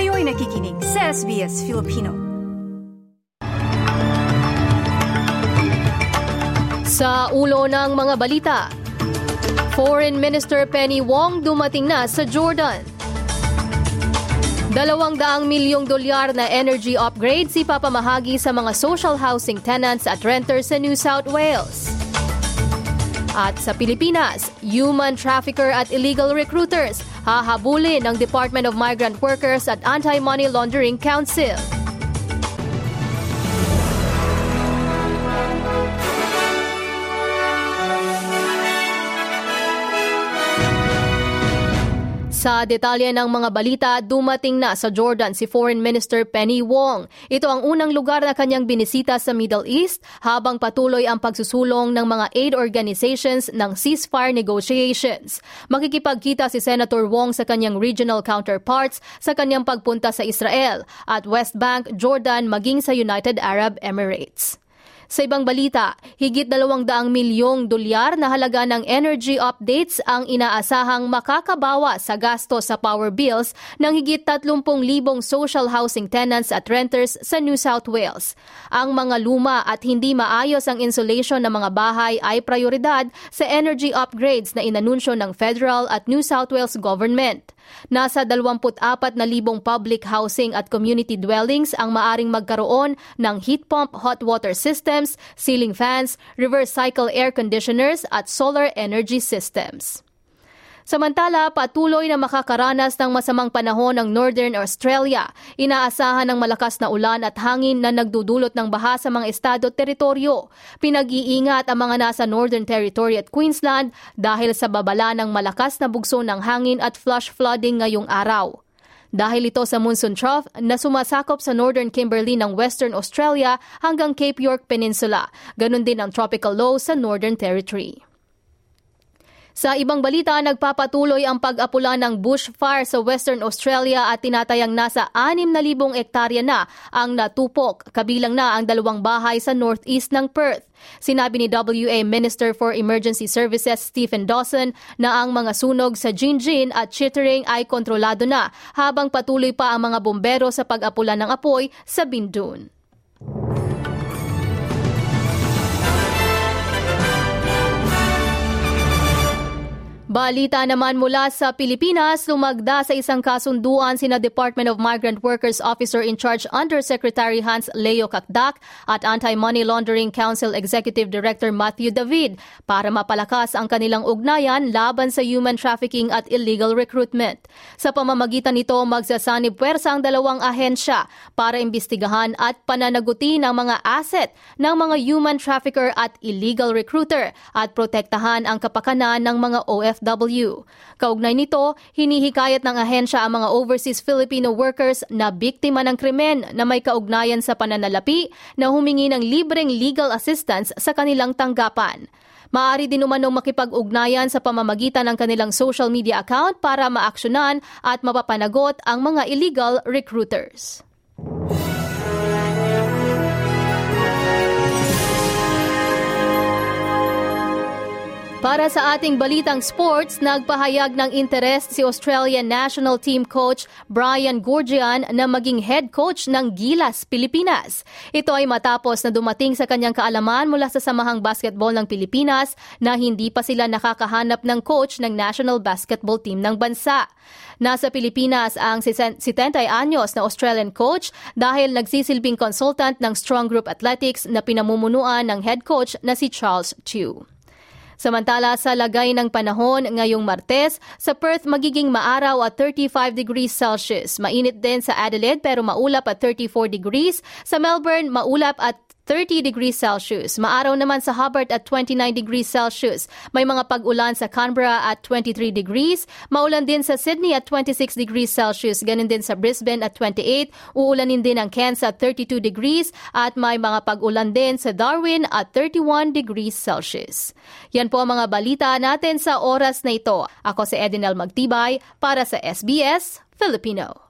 Kayo'y nakikinig sa SBS Filipino. Sa ulo ng mga balita, Foreign Minister Penny Wong dumating na sa Jordan. Dalawang daang milyong dolyar na energy upgrade si papamahagi sa mga social housing tenants at renters sa New South Wales. At sa Pilipinas, human trafficker at illegal recruiters hahabulin ng Department of Migrant Workers at Anti-Money Laundering Council. Sa detalye ng mga balita, dumating na sa Jordan si Foreign Minister Penny Wong. Ito ang unang lugar na kanyang binisita sa Middle East habang patuloy ang pagsusulong ng mga aid organizations ng ceasefire negotiations. Makikipagkita si Senator Wong sa kanyang regional counterparts sa kanyang pagpunta sa Israel at West Bank, Jordan maging sa United Arab Emirates. Sa ibang balita, higit 200 milyong dolyar na halaga ng energy updates ang inaasahang makakabawa sa gasto sa power bills ng higit 30,000 social housing tenants at renters sa New South Wales. Ang mga luma at hindi maayos ang insulation ng mga bahay ay prioridad sa energy upgrades na inanunsyo ng federal at New South Wales government. Nasa 24,000 public housing at community dwellings ang maaring magkaroon ng heat pump hot water systems, ceiling fans, reverse cycle air conditioners at solar energy systems. Samantala, patuloy na makakaranas ng masamang panahon ng Northern Australia. Inaasahan ng malakas na ulan at hangin na nagdudulot ng baha sa mga estado at teritoryo. Pinag-iingat ang mga nasa Northern Territory at Queensland dahil sa babala ng malakas na bugso ng hangin at flash flooding ngayong araw. Dahil ito sa monsoon trough na sumasakop sa Northern Kimberley ng Western Australia hanggang Cape York Peninsula. Ganon din ang tropical low sa Northern Territory. Sa ibang balita, nagpapatuloy ang pag-apula ng bushfire sa Western Australia at tinatayang nasa 6,000 ektarya na ang natupok, kabilang na ang dalawang bahay sa northeast ng Perth. Sinabi ni WA Minister for Emergency Services Stephen Dawson na ang mga sunog sa Jinjin at Chittering ay kontrolado na habang patuloy pa ang mga bombero sa pag-apula ng apoy sa Bindun. Balita naman mula sa Pilipinas, lumagda sa isang kasunduan sina Department of Migrant Workers Officer in Charge Undersecretary Hans Leo Kakdak at Anti-Money Laundering Council Executive Director Matthew David para mapalakas ang kanilang ugnayan laban sa human trafficking at illegal recruitment. Sa pamamagitan nito, magsasanib puwersa ang dalawang ahensya para imbestigahan at pananagutin ang mga asset ng mga human trafficker at illegal recruiter at protektahan ang kapakanan ng mga OFW OFW. Kaugnay nito, hinihikayat ng ahensya ang mga overseas Filipino workers na biktima ng krimen na may kaugnayan sa pananalapi na humingi ng libreng legal assistance sa kanilang tanggapan. Maari din umanong makipag-ugnayan sa pamamagitan ng kanilang social media account para maaksyonan at mapapanagot ang mga illegal recruiters. Para sa ating balitang sports, nagpahayag ng interes si Australian national team coach Brian Gourjian na maging head coach ng Gilas, Pilipinas. Ito ay matapos na dumating sa kanyang kaalaman mula sa Samahang Basketball ng Pilipinas na hindi pa sila nakakahanap ng coach ng national basketball team ng bansa. Nasa Pilipinas ang 70 anyos na Australian coach dahil nagsisilbing consultant ng Strong Group Athletics na pinamumunuan ng head coach na si Charles Chu. Samantala sa lagay ng panahon ngayong Martes, sa Perth magiging maaraw at 35 degrees Celsius. Mainit din sa Adelaide pero maulap at 34 degrees. Sa Melbourne, maulap at 30 degrees Celsius. Maaraw naman sa Hobart at 29 degrees Celsius. May mga pag-ulan sa Canberra at 23 degrees. Maulan din sa Sydney at 26 degrees Celsius. Ganun din sa Brisbane at 28. Uulanin din ang Cairns at 32 degrees. At may mga pag-ulan din sa Darwin at 31 degrees Celsius. Yan po ang mga balita natin sa oras na ito. Ako si Edinel Magtibay para sa SBS Filipino.